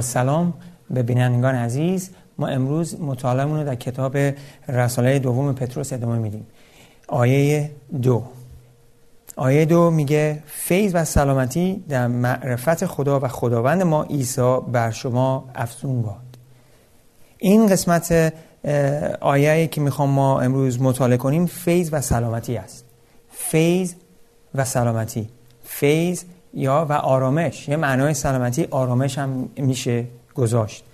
سلام به بینندگان عزیز ما امروز مطالعهمون رو در کتاب رساله دوم پتروس ادامه میدیم. آیه دو. آیه دو میگه فیض و سلامتی در معرفت خدا و خداوند ما عیسی بر شما افزون باد. این قسمت آیه که می‌خوام ما امروز مطالعه کنیم فیض و سلامتی است. فیض و سلامتی. فیض یا و آرامش. یه معنای سلامتی آرامش هم میشه گذاشت.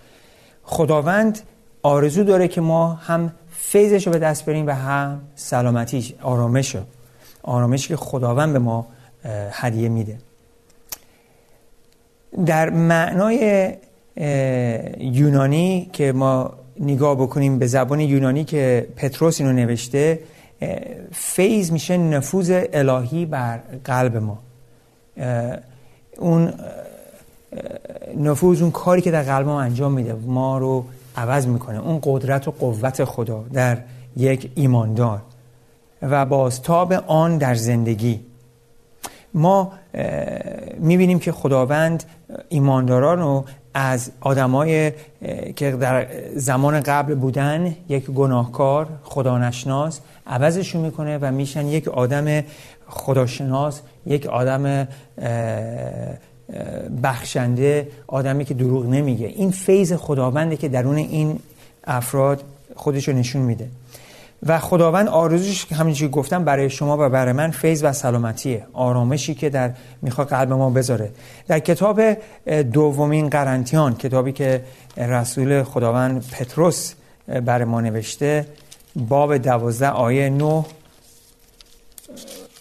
خداوند آرزو داره که ما هم فیضش رو به دست بریم و هم سلامتیش آرامش رو. آرامش که خداوند به ما هدیه میده. در معنای یونانی که ما نگاه بکنیم به زبان یونانی که پتروس اینو نوشته فیض میشه نفوذ الهی بر قلب ما. اون نفوذ اون کاری که در قلب ما انجام میده ما رو عوض می‌کنه. اون قدرت و قوت خدا در یک ایماندار. و بازتاب آن در زندگی. ما می‌بینیم که خداوند ایمانداران رو از آدمای که در زمان قبل بودن یک گناهکار خدانشناس عوضشون می‌کنه و میشن یک آدم خداشناس یک آدم بخشنده آدمی که دروغ نمیگه. این فیض خداونده که درون این افراد خودش رو نشون میده. و خداوند آرزوش همینجوری گفتم برای شما و برای من فیض و سلامتیه. آرامشی که در می‌خواد قلب ما بذاره. در کتاب دومین قرنتیان کتابی که رسول خداوند پتروس برای ما نوشته باب دوازده آیه نه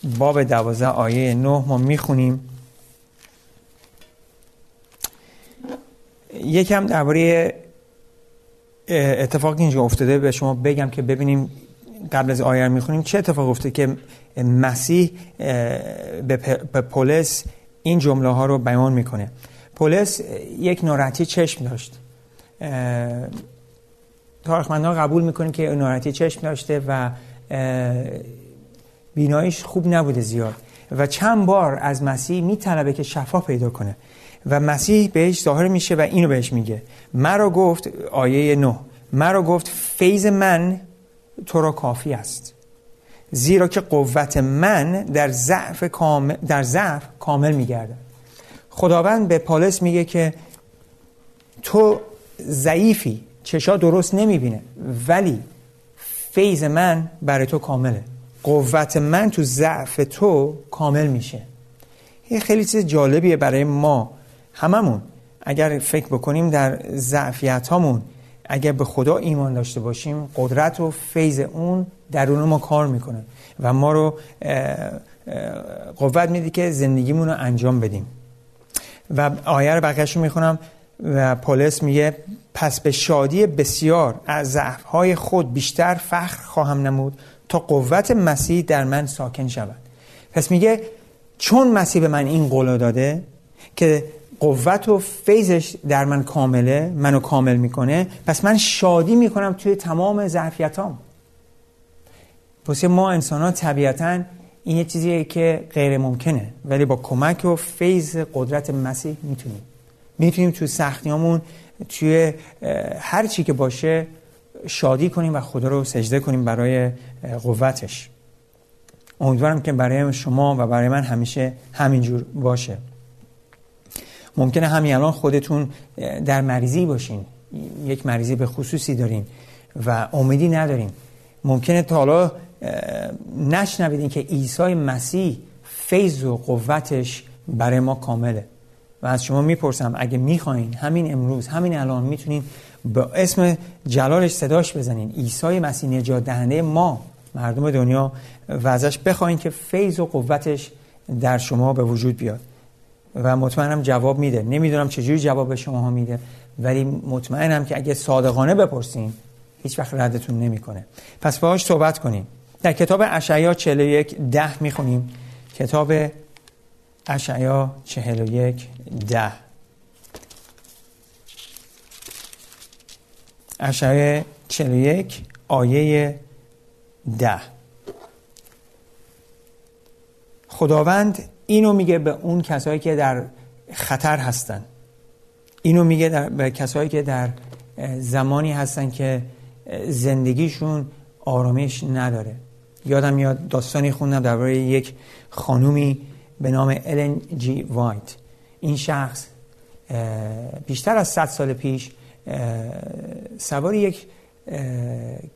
باب دوازده آیه نه ما می‌خونیم. یکم درباره اتفاقی اینجا افتاده. به شما بگم که ببینیم قبل از آیه می‌خونیم. چه اتفاق افتاده که مسیح به پولس این جمله ها رو بیان می‌کنه. پولس یک ناراحتی چشم داشت. تاریخمندان قبول می‌کنه که ناراحتی چشم داشته و بینایش خوب نبوده زیاد و چند بار از مسیح میطلبه که شفا پیدا کنه و مسیح بهش ظاهر میشه و اینو بهش میگه. مرا گفت آیه نه مرا گفت فیض من تو را کافی است زیرا که قوت من در ضعف کامل در ضعف کامل میگرده خداوند به پالس میگه که تو ضعیفی چشا درست نمی‌بینه ولی فیض من برای تو کامله. قوت من تو ضعف تو کامل میشه. این خیلی چیز جالبیه برای ما هممون. اگر فکر بکنیم در ضعفیت هامون اگر به خدا ایمان داشته باشیم قدرت و فیض اون درون ما کار می‌کنه و ما رو قوت میده که زندگیمون رو انجام بدیم. و آیه رو بقیهش رو می‌خونم و پولس میگه پس به شادی بسیار از ضعفهای خود بیشتر فخر خواهم نمود تا قوت مسیح در من ساکن شود. پس میگه چون مسیح به من این قول داده که قوت و فیضش در من کامله منو کامل می‌کنه پس من شادی می‌کنم توی تمام ظرفیتام. پس ما انسان ها طبیعتا این یه چیزیه که غیر ممکنه ولی با کمک و فیض قدرت مسیح می‌تونیم. می‌تونیم توی سختیامون توی هر چی که باشه شادی کنیم و خدا رو سجده کنیم برای قوتش. امیدوارم که برای شما و برای من همیشه همینجور باشه. ممکنه همین الان خودتون در مریضی باشین. یک مریضی به خصوصی دارین و امیدی ندارین. ممکنه تا حالا نشنوید که عیسی مسیح فیض و قوتش برای ما کامله. و از شما می‌پرسم اگه می‌خواین همین امروز همین الان می‌تونین با اسم جلالش صداش بزنین. عیسی مسیح نجات دهنده ما. مردم دنیا و ازش بخواین که فیض و قوتش در شما به وجود بیاد. و مطمئنم جواب میده. نمی‌دونم چجوری جواب به شما ها میده ولی مطمئنم که اگه صادقانه بپرسین هیچ وقت ردتون نمی‌کنه. پس باهاش صحبت کنیم. در کتاب اشعیا 41 ده می‌خونیم. کتاب اشعیا 41 ده. اشعیا 41 آیه ده. خداوند اینو میگه به اون کسایی که در خطر هستن. اینو میگه در به کسایی که در زمانی هستن که زندگیشون آرامش نداره. یادم یاد داستانی خوندم درباره یک خانومی به نام الن جی وایت این شخص بیشتر از 100 سال پیش سوار یک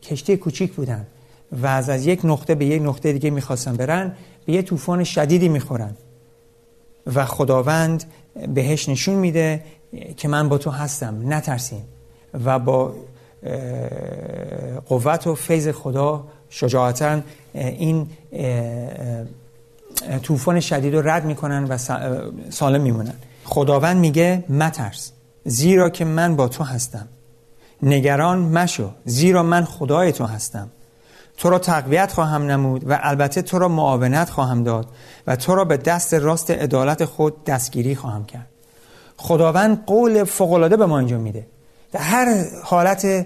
کشتی کوچیک بودن و از از یک نقطه به یک نقطه دیگه می‌خواستن برن به یه طوفان شدیدی می‌خورن و خداوند بهش نشون میده که من با تو هستم نترسین و با قوت و فیض خدا شجاعتا این طوفان شدید رو رد می‌کنن و سالم میمونن. خداوند میگه مترس. زیرا که من با تو هستم. نگران مشو زیرا من خدای تو هستم. تو را تقویت خواهم نمود و البته تو را معاونت خواهم داد و تو را به دست راست عدالت خود دستگیری خواهم کرد. خداوند قول فوقالعاده به ما اینجا میده. در هر حالت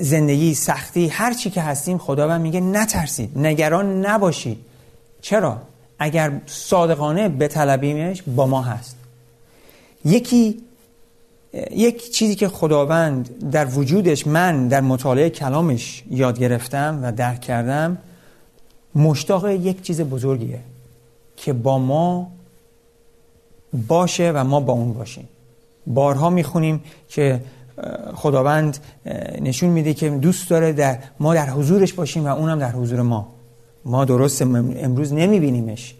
زندگی سختی هر چی که هستیم خداوند میگه نترسید. نگران نباشید. چرا؟ اگر صادقانه بطلبیمش با ما هست. یکی یک چیزی که خداوند در وجودش من در مطالعه کلامش یاد گرفتم و درک کردم مشتاق یک چیز بزرگیه که با ما باشه و ما با اون باشیم. بارها می‌خونیم که خداوند نشون میده که دوست داره در ما در حضورش باشیم و اونم در حضور ما. ما درست امروز نمیبینیمش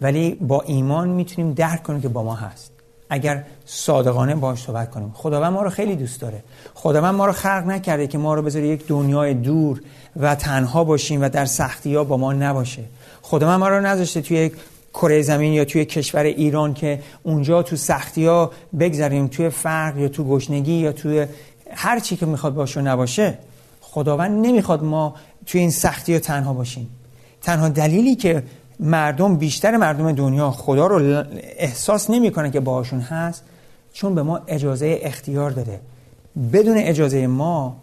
ولی با ایمان می‌تونیم درک کنیم که با ما هست. اگر صادقانه باش صحبت کنیم. خداوند ما رو خیلی دوست داره. خداوند ما رو خلق نکرده که ما رو بذاره یک دنیای دور و تنها باشیم و در سختی ها با ما نباشه. خداوند ما رو نذاشته توی یک کره زمین یا توی کشور ایران که اونجا تو سختی ها بگذاریم توی فرق یا تو گشنگی یا توی هر چی که می‌خواد باشه نباشه. خداوند نمی‌خواد ما توی این سختی ها تنها باشیم. تنها دلیلی که مردم بیشتر مردم دنیا خدا رو احساس نمی‌کنن که باهاشون هست چون به ما اجازه اختیار داده. بدون اجازه ما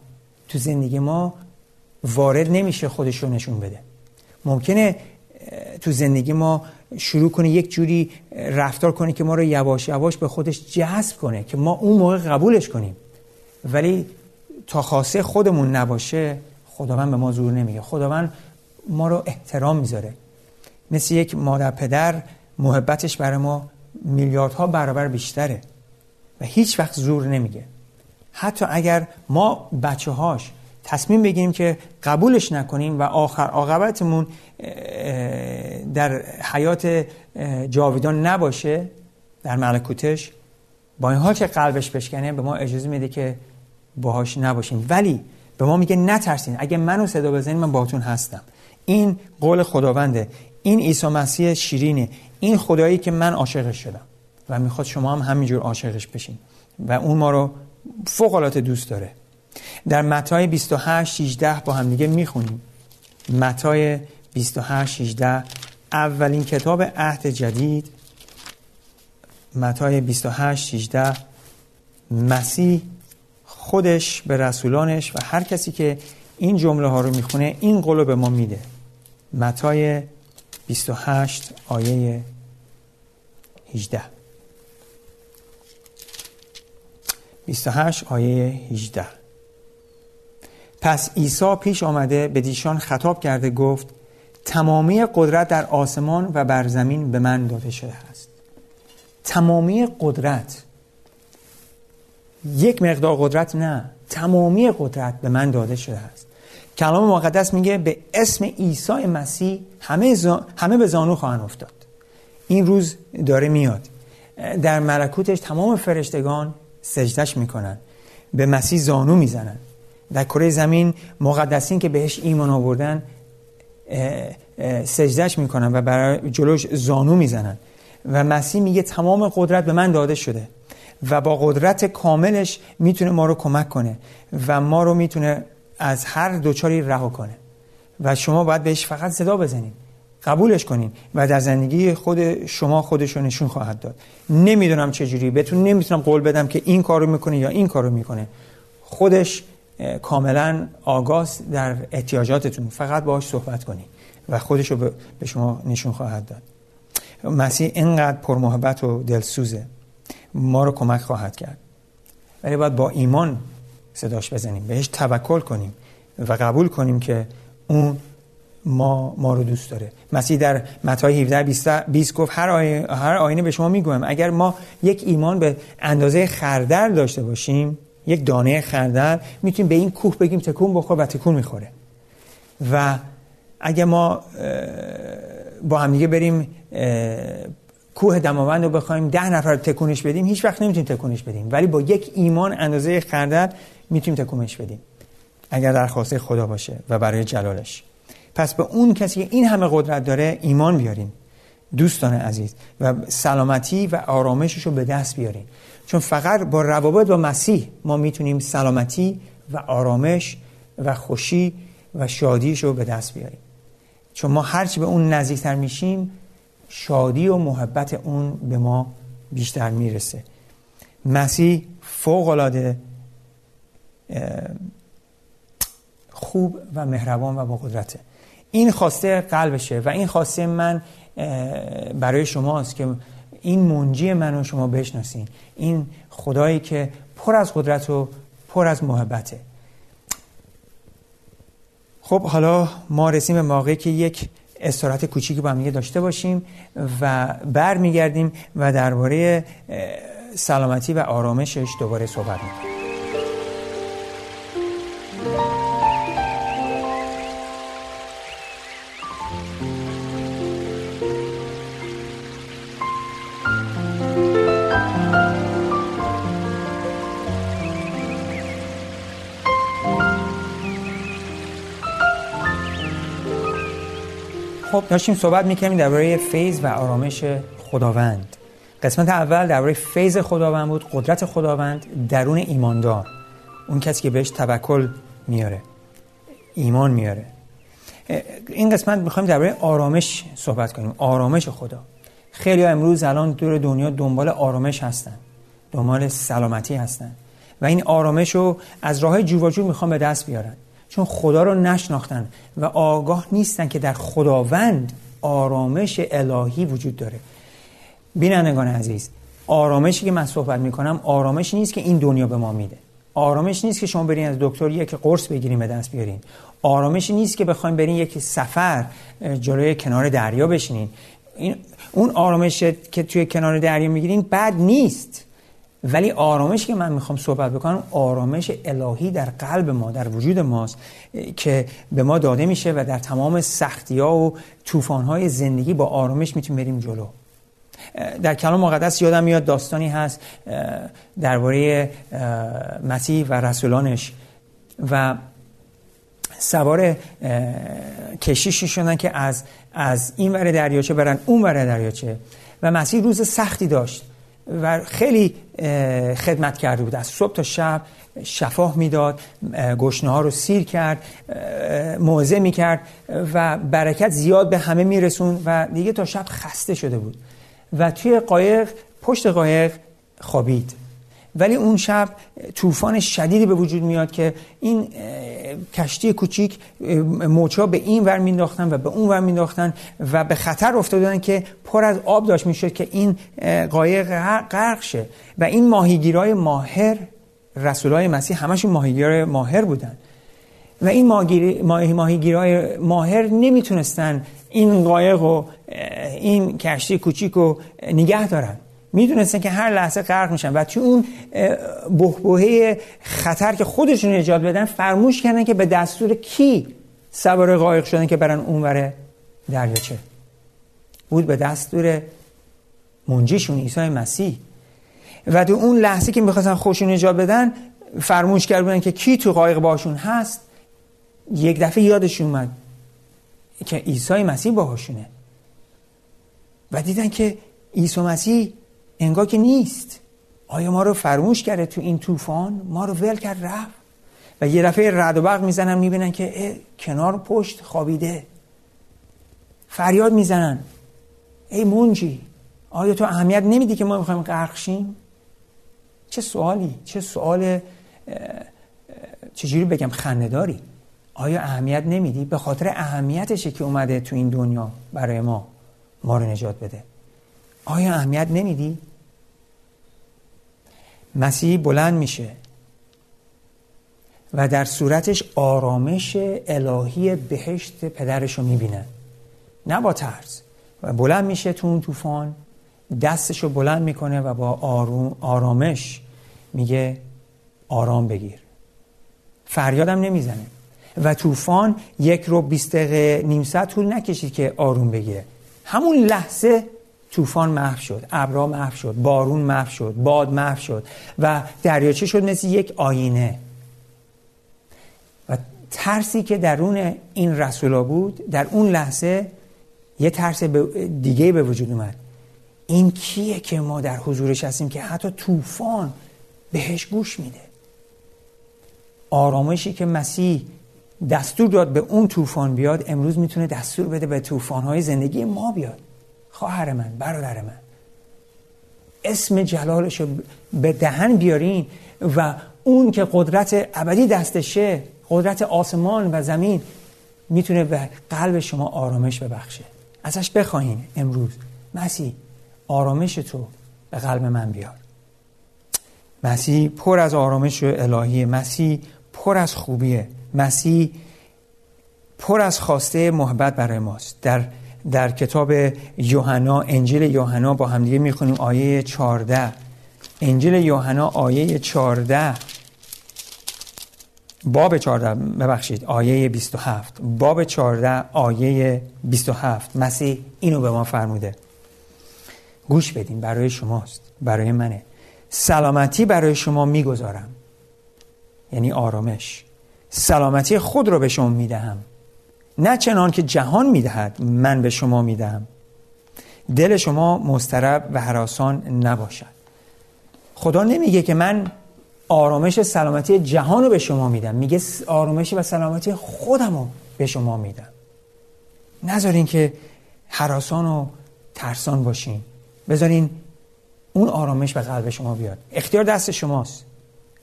تو زندگی ما وارد نمیشه خودش رو نشون بده. ممکنه تو زندگی ما شروع کنه یک جوری رفتار کنه که ما رو یواش یواش به خودش جذب کنه که ما اون موقع قبولش کنیم. ولی تا خاصه خودمون نباشه خداوند به ما زور نمیگه. خداوند ما رو احترام می‌ذاره. مثل یک مادر پدر محبتش برای ما میلیاردها برابر بیشتره و هیچ وقت زور نمیگه. حتی اگر ما بچه هاش تصمیم بگیریم که قبولش نکنیم و آخر عاقبتمون در حیات جاویدان نباشه در ملکوتش با این حال که قلبش بشکنه به ما اجازه میده که باهاش نباشیم. ولی به ما میگه نترسین. اگه منو صدا بزنین من باهاتون هستم. این قول خداونده. این عیسی مسیح شیرینه. این خدایی که من عاشقش شدم و می‌خواد شما هم همینجور عاشقش بشین و اون ما رو فوق دوست داره. در متای 28 16 با هم دیگه می‌خونیم. متای 28 16 اولین کتاب عهد جدید. متای 28 16 مسیح خودش به رسولانش و هر کسی که این جمله ها رو می‌خونه این قول به ما میده. متای 28 آیه 18 28 آیه 18 پس عیسی پیش آمده به دیشان خطاب کرده گفت تمامی قدرت در آسمان و بر زمین به من داده شده است. تمامی قدرت یک مقدار قدرت نه تمامی قدرت به من داده شده است. کلام مقدس میگه به اسم عیسی مسیح همه, همه به زانو خواهند افتاد. این روز داره میاد. در ملکوتش تمام فرشتگان سجدش می‌کنن. به مسیح زانو می‌زنن. در کره زمین مقدسین که بهش ایمان آوردن سجدش می‌کنن و برای جلوش زانو می‌زنن. و مسیح میگه تمام قدرت به من داده شده و با قدرت کاملش می‌تونه ما رو کمک کنه و ما رو می‌تونه از هر دوچاری رها کنه. و شما باید بهش فقط صدا بزنید. قبولش کنین و در زندگی خود شما خودش نشون خواهد داد. نمی‌دونم چجوری. بهتون نمی‌تونم قول بدم که این کارو می‌کنه یا این کارو می‌کنه. خودش کاملا آگاز در احتیاجاتتون. فقط باهاش صحبت کنید و خودش رو به شما نشون خواهد داد. مسیح اینقدر پرمحبت و دلسوزه. ما رو کمک خواهد کرد. ولی باید با ایمان صداش بزنیم. بهش توکل کنیم و قبول کنیم که اون ما ما رو دوست داره. مسیح در متی 17 20 گفت هر آینه, هر آینه به شما می‌گویم. اگر ما یک ایمان به اندازه خردل داشته باشیم یک دانه خردل می‌تونیم به این کوه بگیم تکون بخور و تکون می‌خوره. و اگه ما با همدیگه بریم کوه دماوند رو بخوایم ده نفر تکونش بدیم هیچ وقت نمی‌تونیم تکونش بدیم. ولی با یک ایمان اندازه خردل می‌تونیم تکونش بدیم. اگر درخواست خدا باشه و برای جلالش. پس به اون کسی که این همه قدرت داره ایمان بیاریم. دوستان عزیز و سلامتی و آرامشش رو به دست بیاریم. چون فقط با روابط با مسیح ما می‌تونیم سلامتی و آرامش و خوشی و شادیش رو به دست بیاریم. چون ما هرچی به اون نزدیکتر میشیم شادی و محبت اون به ما بیشتر می‌رسه. مسیح فوق العاده خوب و مهربان و با قدرته. این خواسته قلبشه و این خواسته من برای شماست که این منجی منو شما بشناسین. این خدایی که پر از قدرت و پر از محبته. خب حالا ما رسیم به موقعی که یک استراحت کوچیکی با هم داشته باشیم و برمیگردیم و درباره سلامتی و آرامشش دوباره صحبت می‌کنیم. خب داشتیم صحبت می‌کنیم درباره فیض و آرامش خداوند. قسمت اول درباره فیض خداوند بود قدرت خداوند درون ایماندار. اون کسی که بهش توکل میاره ایمان میاره این قسمت می‌خوایم درباره آرامش صحبت کنیم. آرامش خدا. خیلی ها امروز الان دور دنیا دنبال آرامش هستن. دنبال سلامتی هستن. و این آرامش رو از راه جوواجو می‌خوام به دست بیارن. چون خدا رو نشناختن و آگاه نیستن که در خداوند آرامش الهی وجود داره. بینندگان عزیز آرامشی که من صحبت می‌کنم آرامش نیست که این دنیا به ما میده. آرامش نیست که شما برین از دکتر یک قرص بگیریم به دست بیارین. آرامش نیست که بخوایم برین یک سفر جلوی کنار دریا بشینین. این اون آرامش که توی کنار دریا می‌گیرین بد نیست. ولی آرامش که من می‌خوام صحبت بکنم آرامش الهی در قلب ما در وجود ماست که به ما داده میشه و در تمام سختی ها و طوفان های زندگی با آرامش می‌تونیم بریم جلو. در کلام مقدس یادم میاد داستانی هست درباره مسیح و رسولانش و سوار کشیشی شدن که از از این ور دریاچه برن اون ور دریاچه. و مسیح روز سختی داشت. و خیلی خدمت کرده بود. از صبح تا شب شفاه می‌داد گشنه ها رو سیر کرد موعظه می‌کرد و برکت زیاد به همه میرسون و دیگه تا شب خسته شده بود. و توی قایق پشت قایق خوابید. ولی اون شب طوفان شدیدی به وجود میاد که این کشتی کوچیک موچا به این ور مینداختن و به اون ور مینداختن و به خطر افتادن که پر از آب داشت می‌شد که این قایق غرق شه. و این ماهیگیرای ماهر رسولای مسیح همشون ماهیگیرای ماهر بودن. و این ماهیگیرای ماهر نمی‌تونستن این قایق و این کشتی کوچیک رو نگه دارن. می‌دونستن که هر لحظه غرق میشن. و توی اون بحبوهه خطر که خودشون ایجاد بدن فرموش کردن که به دستور کی سوار قایق شدن که برن اونور دریاچه بود به دستور منجیشون عیسی مسیح. و تو اون لحظه که می‌خواستن خوشون نجات بدن فرموش کردن که کی تو قایق باشون هست. یک دفعه یادشون اومد که عیسی مسیح باهاشونه. و دیدن که عیسی مسیح انگار که نیست. آیا ما رو فرموش کرده تو این طوفان؟ ما رو ول کرد رفت. و یه دفعه رد و برق می‌زنن می‌بینن که کنار پشت خوابیده. فریاد می‌زنن. ای منجی آیا تو اهمیت نمیدی که ما می‌خوایم غرق شیم؟ چه سوالی؟ چه سوال چجوری بگم خندهداری؟ آیا اهمیت نمیدی؟ به خاطر اهمیتشه که اومده تو این دنیا برای ما ما رو نجات بده. آیا اهمیت نمیدی؟ مسیح بلند میشه و در صورتش آرامش الهی بهشت پدرش رو می‌بینه. نه با ترس. و بلند میشه تو اون طوفان دستش رو بلند می‌کنه و با آروم آرامش میگه آرام بگیر. فریادم نمی‌زنه. و طوفان یک رو بیست دقیقه نیم ساعت طول نکشید که آروم بگیره. همون لحظه طوفان محو شد ابرا محو شد بارون محو شد باد محو شد و دریاچه شد مثل یک آینه. و ترسی که درون این رسولا بود در اون لحظه یه ترس دیگه به وجود اومد. این کیه که ما در حضورش هستیم که حتی طوفان بهش گوش میده؟ آرامشی که مسیح دستور داد به اون طوفان بیاد امروز می‌تونه دستور بده به طوفان‌های زندگی ما بیاد. خواهر من برادر من. اسم جلالش رو به دهن بیارین و اون که قدرت ابدی دستشه قدرت آسمان و زمین می‌تونه به قلب شما آرامش ببخشه. ازش بخواهین امروز. مسیح آرامش تو به قلب من بیار. مسیح پر از آرامش و الهی مسیح پر از خوبیه. مسیح پر از خواسته محبت برای ماست. در در کتاب یوحنا انجیل یوحنا با همدیگه می‌خونیم آیه 14 انجیل یوحنا آیه 14 باب 14 ببخشید آیه 27 باب 14 آیه 27 مسیح اینو به ما فرموده. گوش بدین برای شماست برای منه. سلامتی برای شما می‌گذارم. یعنی آرامش. سلامتی خود رو به شما می‌دهم. نه چنان که جهان می‌دهد من به شما می‌دهم. دل شما مسترب و حراسان نباشد. خدا نمیگه که من آرامش سلامتی جهان رو به شما میدم. میگه آرامش و سلامتی خودم رو به شما میدم. نذارین که حراسان و ترسان باشین. بذارین اون آرامش به قلب شما بیاد. اختیار دست شماست.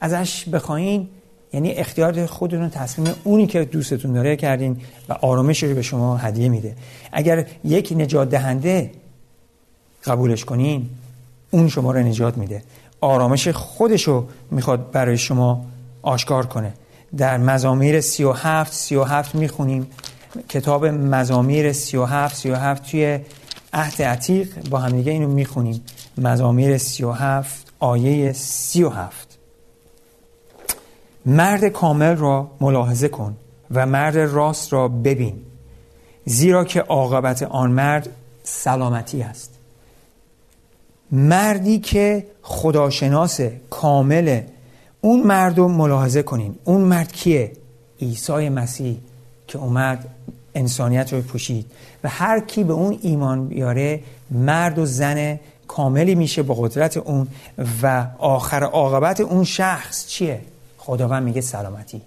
ازش بخواین یعنی اختیار خودتون تصمیم اونی که دوستتون داره کردین و آرامش رو به شما هدیه میده. اگر یک نجات دهنده قبولش کنین اون شما رو نجات میده. آرامش خودش رو می‌خواد برای شما آشکار کنه. در مزامیر سی و هفت سی و هفت می‌خونیم. کتاب مزامیر سی و هفت سی و هفت توی عهد عتیق با همدیگه اینو می‌خونیم. مزامیر سی و هفت آیه سی و هفت. مرد کامل را ملاحظه کن و مرد راست را ببین. زیرا که عاقبت آن مرد سلامتی است. مردی که خداشناس کامل اون مرد رو ملاحظه کنین. اون مرد کیه؟ عیسی مسیح که اومد انسانیت رو پوشید. و هر کی به اون ایمان بیاره مرد و زن کاملی میشه با قدرت اون. و آخر عاقبت اون شخص چیه؟ خداوند میگه سلامتی.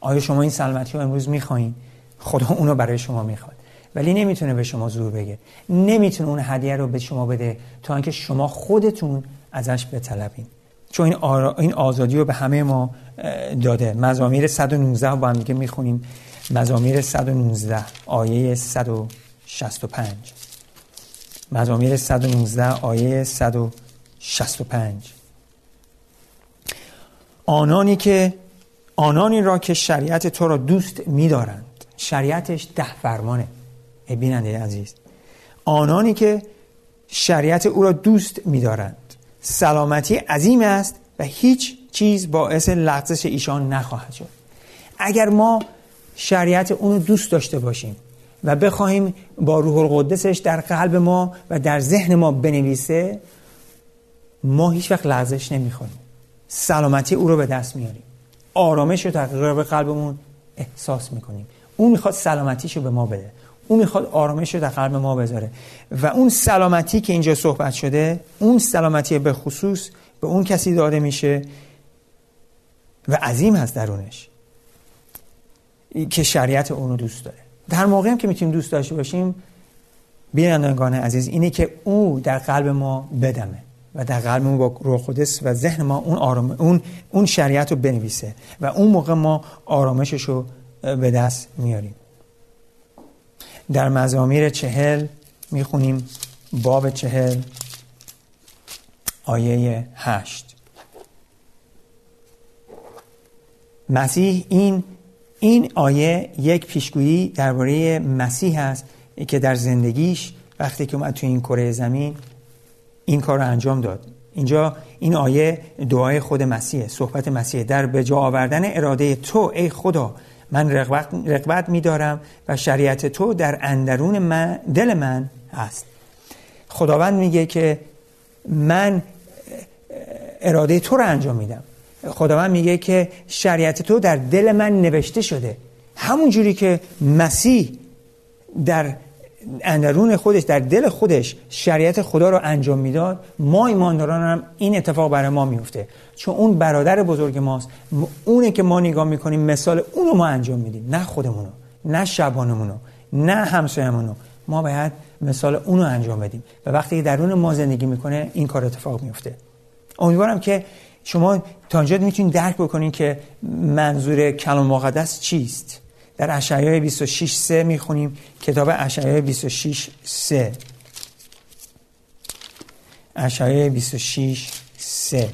آیا شما این سلامتی رو امروز می‌خواین؟ خدا اونو برای شما می‌خواد. ولی نمی‌تونه به شما زور بگه. نمی‌تونه اون هدیه رو به شما بده تا اینکه شما خودتون ازش بطلبین. چون این, این آزادی رو به همه ما داده. مزامیر 119 با هم دیگه می‌خونیم. مزامیر 119 آیه 165 مزامیر 119 آیه 165 آنانی که آنانی را که شریعت تو را دوست می‌دارند. شریعتش ده فرمانه. بیننده عزیز. آنانی که شریعت او را دوست می‌دارند. سلامتی عظیم است و هیچ چیز باعث لغزش ایشان نخواهد شد. اگر ما شریعت اون رو دوست داشته باشیم و بخواهیم با روح القدسش در قلب ما و در ذهن ما بنویسه ما هیچ وقت لغزش نمی‌خوریم. سلامتی او رو به دست میاریم. آرامش رو در قلب قلبمون احساس می‌کنیم. اون می‌خواد سلامتیش رو به ما بده. اون می‌خواد آرامش رو در قلب ما بذاره. و اون سلامتی که اینجا صحبت شده اون سلامتی به خصوص به اون کسی داده میشه و عظیم هست درونش. که شریعت اون رو دوست داره. در موقعی هم که می‌تونیم دوست داشته باشیم بینندگان عزیز اینه که او در قلب ما بدمه. و در قلب ما با روح و ذهن ما اون آرام اون اون شریعت رو بنویسه و اون موقع ما آرامشش رو به دست میاریم. در مزامیر چهل می‌خونیم باب چهل آیه هشت. مسیح این این آیه یک پیشگویی درباره مسیح است که در زندگیش وقتی که اومد تو این کره زمین این کار رو انجام داد. اینجا این آیه دعای خود مسیح صحبت مسیح در به جا آوردن اراده تو ای خدا من رغبت, رغبت می دارم و شریعت تو در اندرون من دل من هست. خداوند میگه که من اراده تو رو انجام میدم. خداوند میگه که شریعت تو در دل من نوشته شده. همون جوری که مسیح در اندرون خودش در دل خودش شریعت خدا رو انجام می‌داد ما ایمانداران هم این اتفاق برای ما میفته. چون اون برادر بزرگ ماست اونه که ما نگاه می‌کنیم مثال اونو ما انجام میدیم. نه خودمونو نه شبانمونو نه همسایمونو. ما باید مثال اونو انجام بدیم. و وقتی درون ما زندگی می‌کنه این کار اتفاق میفته امیدوارم که شما تا می‌تونید درک بکنید که منظور کلام مقدس چیست. در اشعیای 26 سه می‌خونیم. کتاب اشعیای 26 سه. اشعیای 26 سه.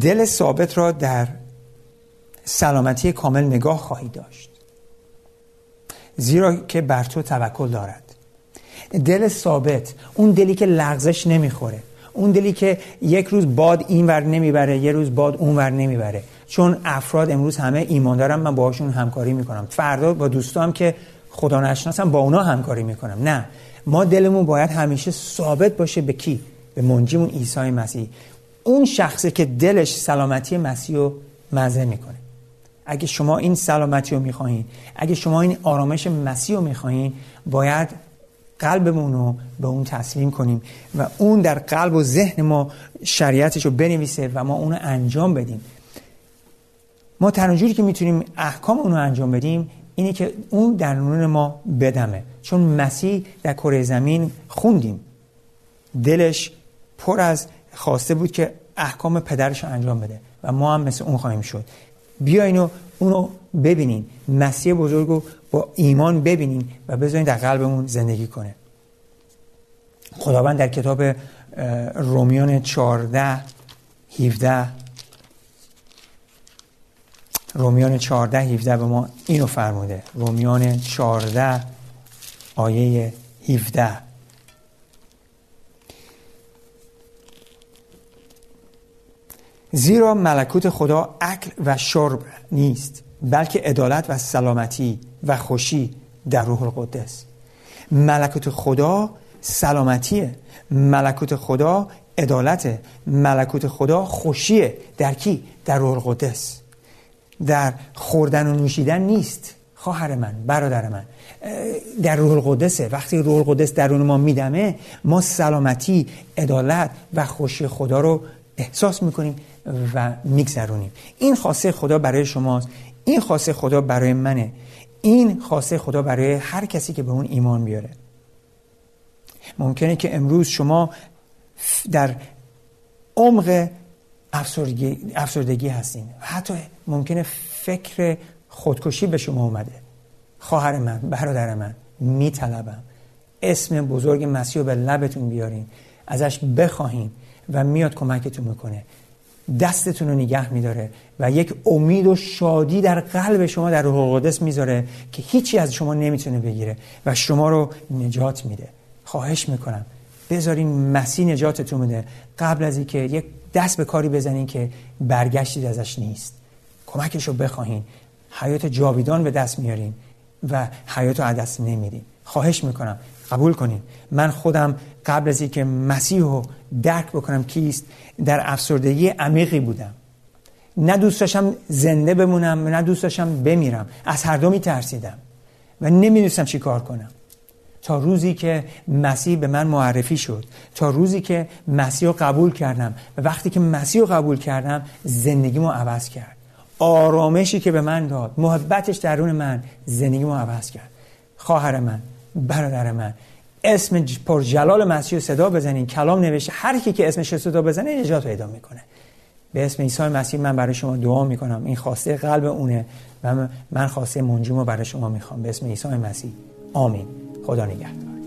دل ثابت را در سلامتی کامل نگاه خواهی داشت زیرا که بر تو توکل دارد. دل ثابت. اون دلی که لغزش نمی‌خوره. اون دلی که یک روز باد این ور نمی‌بره یه روز باد اون ور نمی‌بره. چون افراد امروز همه ایمان دارم من باهاشون همکاری می‌کنم. فردا با دوستام که خدا نشناسم با اونا همکاری می‌کنم. نه. ما دلمون باید همیشه ثابت باشه به کی؟ به منجیمون عیسی مسیح. اون شخصی که دلش سلامتی مسیح رو مزه می‌کنه. اگه شما این سلامتی رو می‌خواهید اگه شما این آرامش مسیح رو می‌خواهید باید قلبمون رو به اون تسلیم کنیم و اون در قلب و ذهن ما شریعتش رو بنویسه و ما اون رو انجام بدیم. ما تنجوری که می‌تونیم احکام اون رو انجام بدیم اینه که اون در نون ما بدمه. چون مسیح در کره زمین خوندیم. دلش پر از خواسته بود که احکام پدرش رو انجام بده و ما هم مثل اون خواهیم شد. بیاین و اونو ببینین مسیح بزرگ رو با ایمان ببینین و بذارین در قلبمون زندگی کنه. خداوند در کتاب رومیان 14 17 رومیان 14 17 به ما اینو فرموده. رومیان 14 آیه 17 زیرا ملکوت خدا اکل و شرب نیست بلکه عدالت و سلامتی. و خوشی در روح القدس. ملکوت خدا سلامتیه. ملکوت خدا عدالت ملکوت خدا خوشیه. در کی؟ در روح القدس. در خوردن و نوشیدن نیست. خواهر من برادر من در روح القدسه. وقتی روح القدس درون ما میدمه ما سلامتی عدالت و خوشی خدا رو احساس می‌کنیم و میگذرونیم. این خاصه خدا برای شماست. این خاصه خدا برای منه. این خاصه خدا برای هر کسی که به اون ایمان بیاره. ممکنه که امروز شما در عمق افسردگی, افسردگی هستین. حتی ممکنه فکر خودکشی به شما اومده. خواهر من برادر من میطلبم. اسم بزرگ مسیح رو به لبتون بیارین. ازش بخواهین و میاد کمکتون می‌کنه. دستتون رو نگه میداره و یک امید و شادی در قلب شما در روح القدس می‌ذاره که هیچی از شما نمی‌تونه بگیره و شما رو نجات میده. خواهش می‌کنم. بذارین مسیح نجاتتون میده قبل از اینکه یک دست به کاری بزنین که برگشتید ازش نیست. کمکش رو بخواهین. حیات جاویدان به دست میارین و حیات رو از دست نمیدین. خواهش می‌کنم. قبول کنین. من خودم قبل از اینکه مسیح رو درک بکنم کیست در افسردگی عمیقی بودم. نه دوست داشتم زنده بمونم نه دوست داشتم بمیرم. از هر دو میترسیدم و نمی‌دونستم چی کار کنم. تا روزی که مسیح به من معرفی شد تا روزی که مسیح رو قبول کردم و وقتی که مسیح رو قبول کردم زندگیمو عوض کرد. آرامشی که به من داد محبتش درون من زندگیمو عوض کرد. خواهر من برادر من. اسم پر جلال مسیح رو صدا بزنین. کلام نوشته. هر کی که اسمش رو صدا بزنه نجات پیدا می‌کنه. به اسم عیسی مسیح من برای شما دعا می‌کنم. این خواسته قلب اونه و من خواسته منجیمو برای شما می‌خوام. به اسم عیسی مسیح. آمین. خدا نگهدار.